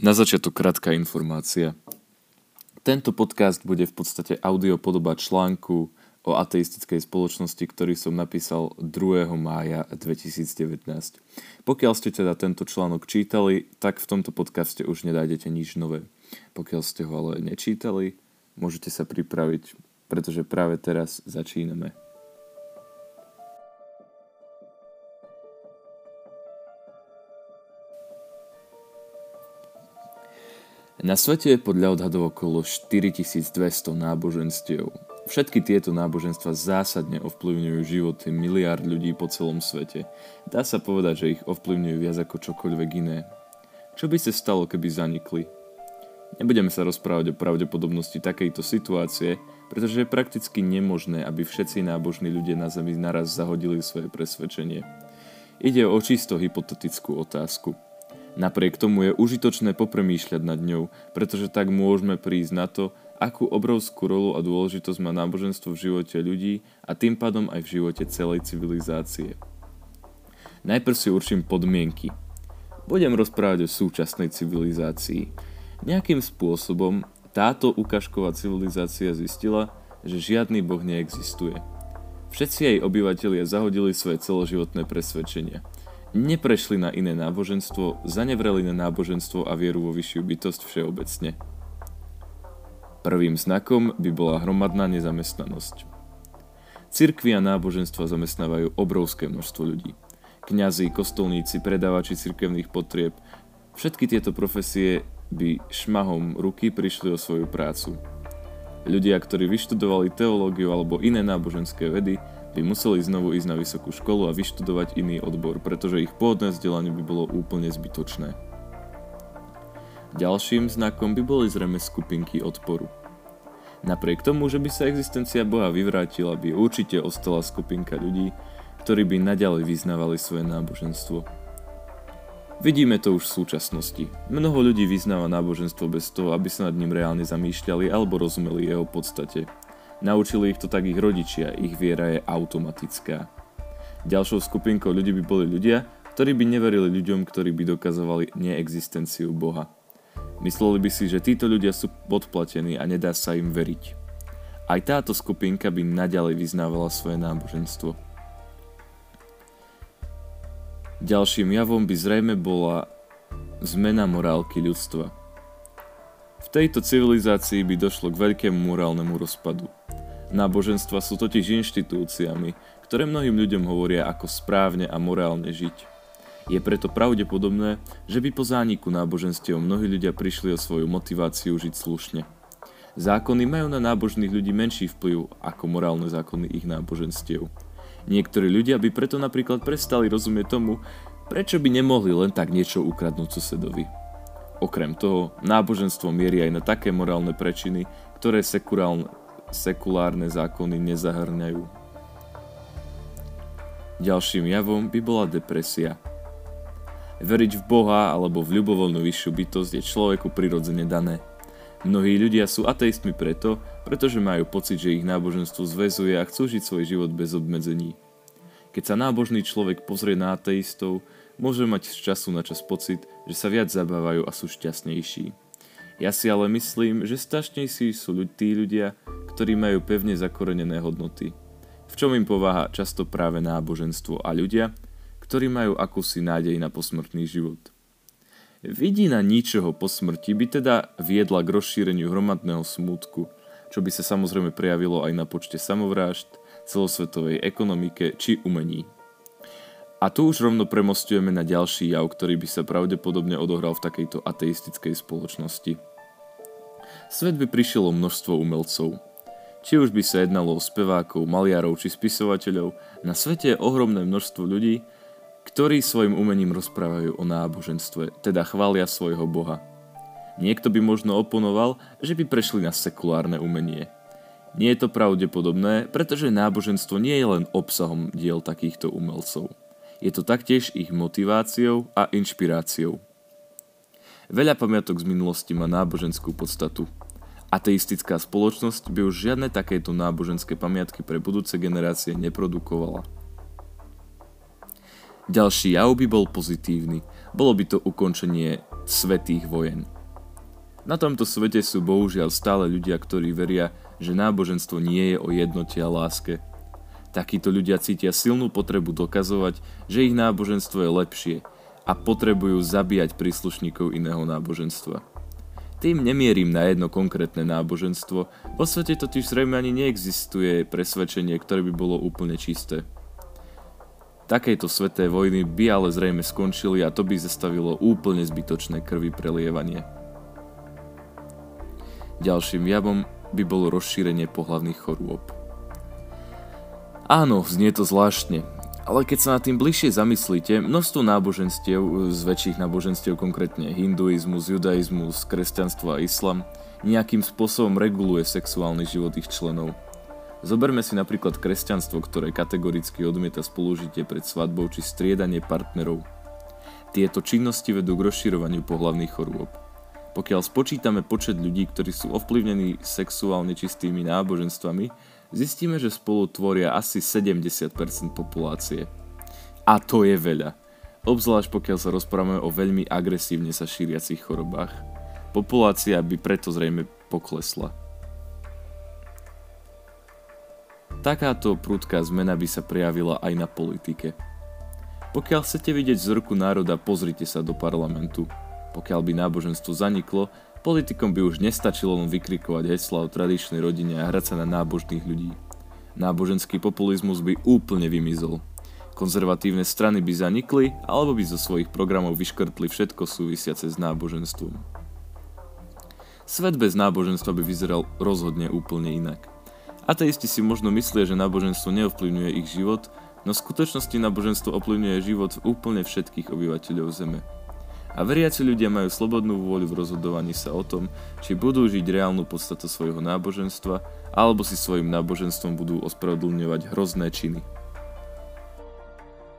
Na začiatok krátka informácia. Tento podcast bude v podstate audio podoba článku o ateistickej spoločnosti, ktorý som napísal 2. mája 2019. Pokiaľ ste teda tento článok čítali, tak v tomto podcaste už nedájdete nič nové. Pokiaľ ste ho ale nečítali, môžete sa pripraviť, pretože práve teraz začíname. Na svete je podľa odhadov okolo 4200 náboženstiev. Všetky tieto náboženstva zásadne ovplyvňujú životy miliárd ľudí po celom svete. Dá sa povedať, že ich ovplyvňujú viac ako čokoľvek iné. Čo by sa stalo, keby zanikli? Nebudeme sa rozprávať o pravdepodobnosti takejto situácie, pretože je prakticky nemožné, aby všetci nábožní ľudia na Zemi naraz zahodili svoje presvedčenie. Ide o čisto hypotetickú otázku – Napriek tomu je užitočné popremýšľať nad ňou, pretože tak môžeme prísť na to, akú obrovskú rolu a dôležitosť má náboženstvo v živote ľudí a tým pádom aj v živote celej civilizácie. Najprv si určím podmienky. Budem rozprávať o súčasnej civilizácii. Nejakým spôsobom táto ukážková civilizácia zistila, že žiadny boh neexistuje. Všetci jej obyvatelia zahodili svoje celoživotné presvedčenia – neprešli na iné náboženstvo, zanevreli na náboženstvo a vieru vo vyššiu bytosť všeobecne. Prvým znakom by bola hromadná nezamestnanosť. Cirkvi a náboženstva zamestnávajú obrovské množstvo ľudí. Kňazi, kostolníci, predávači cirkevných potrieb, všetky tieto profesie by šmahom ruky prišli o svoju prácu. Ľudia, ktorí vyštudovali teológiu alebo iné náboženské vedy, by museli znovu ísť na vysokú školu a vyštudovať iný odbor, pretože ich pôvodné vzdelanie by bolo úplne zbytočné. Ďalším znakom by boli zrejme skupinky odporu. Napriek tomu, že by sa existencia Boha vyvrátila, by určite ostala skupinka ľudí, ktorí by naďalej vyznávali svoje náboženstvo. Vidíme to už v súčasnosti. Mnoho ľudí vyznáva náboženstvo bez toho, aby sa nad ním reálne zamýšľali alebo rozumeli jeho podstate – Naučili ich to tak ich rodičia, ich viera je automatická. Ďalšou skupinkou ľudí by boli ľudia, ktorí by neverili ľuďom, ktorí by dokazovali neexistenciu Boha. Mysleli by si, že títo ľudia sú podplatení a nedá sa im veriť. Aj táto skupinka by naďalej vyznávala svoje náboženstvo. Ďalším javom by zrejme bola zmena morálky ľudstva. V tejto civilizácii by došlo k veľkému morálnemu rozpadu. Náboženstva sú totiž inštitúciami, ktoré mnohým ľuďom hovoria ako správne a morálne žiť. Je preto pravdepodobné, že by po zániku náboženstiev mnohí ľudia prišli o svoju motiváciu žiť slušne. Zákony majú na nábožných ľudí menší vplyv ako morálne zákony ich náboženstiev. Niektorí ľudia by preto napríklad prestali rozumieť tomu, prečo by nemohli len tak niečo ukradnúť susedovi. Okrem toho, náboženstvo mierí aj na také morálne prečiny, ktoré sekulárne, sekulárne zákony nezahrňajú. Ďalším javom by bola depresia. Veriť v Boha alebo v ľubovoľnú vyššiu bytosť je človeku prirodzene dané. Mnohí ľudia sú ateistmi preto, pretože majú pocit, že ich náboženstvo zväzuje a chcú žiť svoj život bez obmedzení. Keď sa nábožný človek pozrie na ateistov, môže mať z času na čas pocit, že sa viac zabávajú a sú šťastnejší. Ja si ale myslím, že stačnejší sú tí ľudia, ktorí majú pevne zakorenené hodnoty. V čom im pováha často práve náboženstvo a ľudia, ktorí majú akúsi nádej na posmrtný život. Vidina ničoho po smrti by teda viedla k rozšíreniu hromadného smútku, čo by sa samozrejme prejavilo aj na počte samovrážd, celosvetovej ekonomike či umení. A tu už rovno premostujeme na ďalší jav, ktorý by sa pravdepodobne odohral v takejto ateistickej spoločnosti. Svet by prišiel o množstvo umelcov. Či už by sa jednalo o spevákov, maliarov či spisovateľov, na svete je ohromné množstvo ľudí, ktorí svojim umením rozprávajú o náboženstve, teda chvália svojho boha. Niekto by možno oponoval, že by prešli na sekulárne umenie. Nie je to pravdepodobné, pretože náboženstvo nie je len obsahom diel takýchto umelcov. Je to taktiež ich motiváciou a inšpiráciou. Veľa pamiatok z minulosti má náboženskú podstatu. Ateistická spoločnosť by už žiadne takéto náboženské pamiatky pre budúce generácie neprodukovala. Ďalší jav by bol pozitívny. Bolo by to ukončenie svetých vojen. Na tomto svete sú bohužiaľ stále ľudia, ktorí veria, že náboženstvo nie je o jednote a láske. Takíto ľudia cítia silnú potrebu dokazovať, že ich náboženstvo je lepšie a potrebujú zabíjať príslušníkov iného náboženstva. Tým nemierim na jedno konkrétne náboženstvo, vo svete totiž zrejme ani neexistuje presvedčenie, ktoré by bolo úplne čisté. Takejto sveté vojny by ale zrejme skončili a to by zastavilo úplne zbytočné krvi prelievanie. Ďalším javom by bolo rozšírenie pohlavných chorôb. Áno, znie to zvláštne, ale keď sa nad tým bližšie zamyslíte, množstvo náboženstiev, z väčších náboženstiev konkrétne hinduizmus, judaizmus, kresťanstvo a islam, nejakým spôsobom reguluje sexuálny život ich členov. Zoberme si napríklad kresťanstvo, ktoré kategoricky odmieta spolužitie pred svadbou či striedanie partnerov. Tieto činnosti vedú k rozširovaniu pohlavných chorôb. Pokiaľ spočítame počet ľudí, ktorí sú ovplyvnení sexuálne čistými náboženstvami, zistíme, že spolu tvoria asi 70% populácie. A to je veľa. Obzvlášť pokiaľ sa rozprávame o veľmi agresívne sa šíriacich chorobách. Populácia by preto zrejme poklesla. Takáto prudká zmena by sa prejavila aj na politike. Pokiaľ chcete vidieť vzorku národa, pozrite sa do parlamentu. Pokiaľ by náboženstvo zaniklo, politikom by už nestačilo len vykrikovať hesla o tradičnej rodine a hrať sa na nábožných ľudí. Náboženský populizmus by úplne vymizol. Konzervatívne strany by zanikli alebo by zo svojich programov vyškrtli všetko súvisiace s náboženstvom. Svet bez náboženstva by vyzeral rozhodne úplne inak. Ateisti si možno myslia, že náboženstvo neovplyvňuje ich život, no v skutočnosti náboženstvo ovplyvňuje život úplne všetkých obyvateľov Zeme. A veriaci ľudia majú slobodnú vôľu v rozhodovaní sa o tom, či budú žiť reálnu podstatu svojho náboženstva, alebo si svojim náboženstvom budú ospravedlňovať hrozné činy.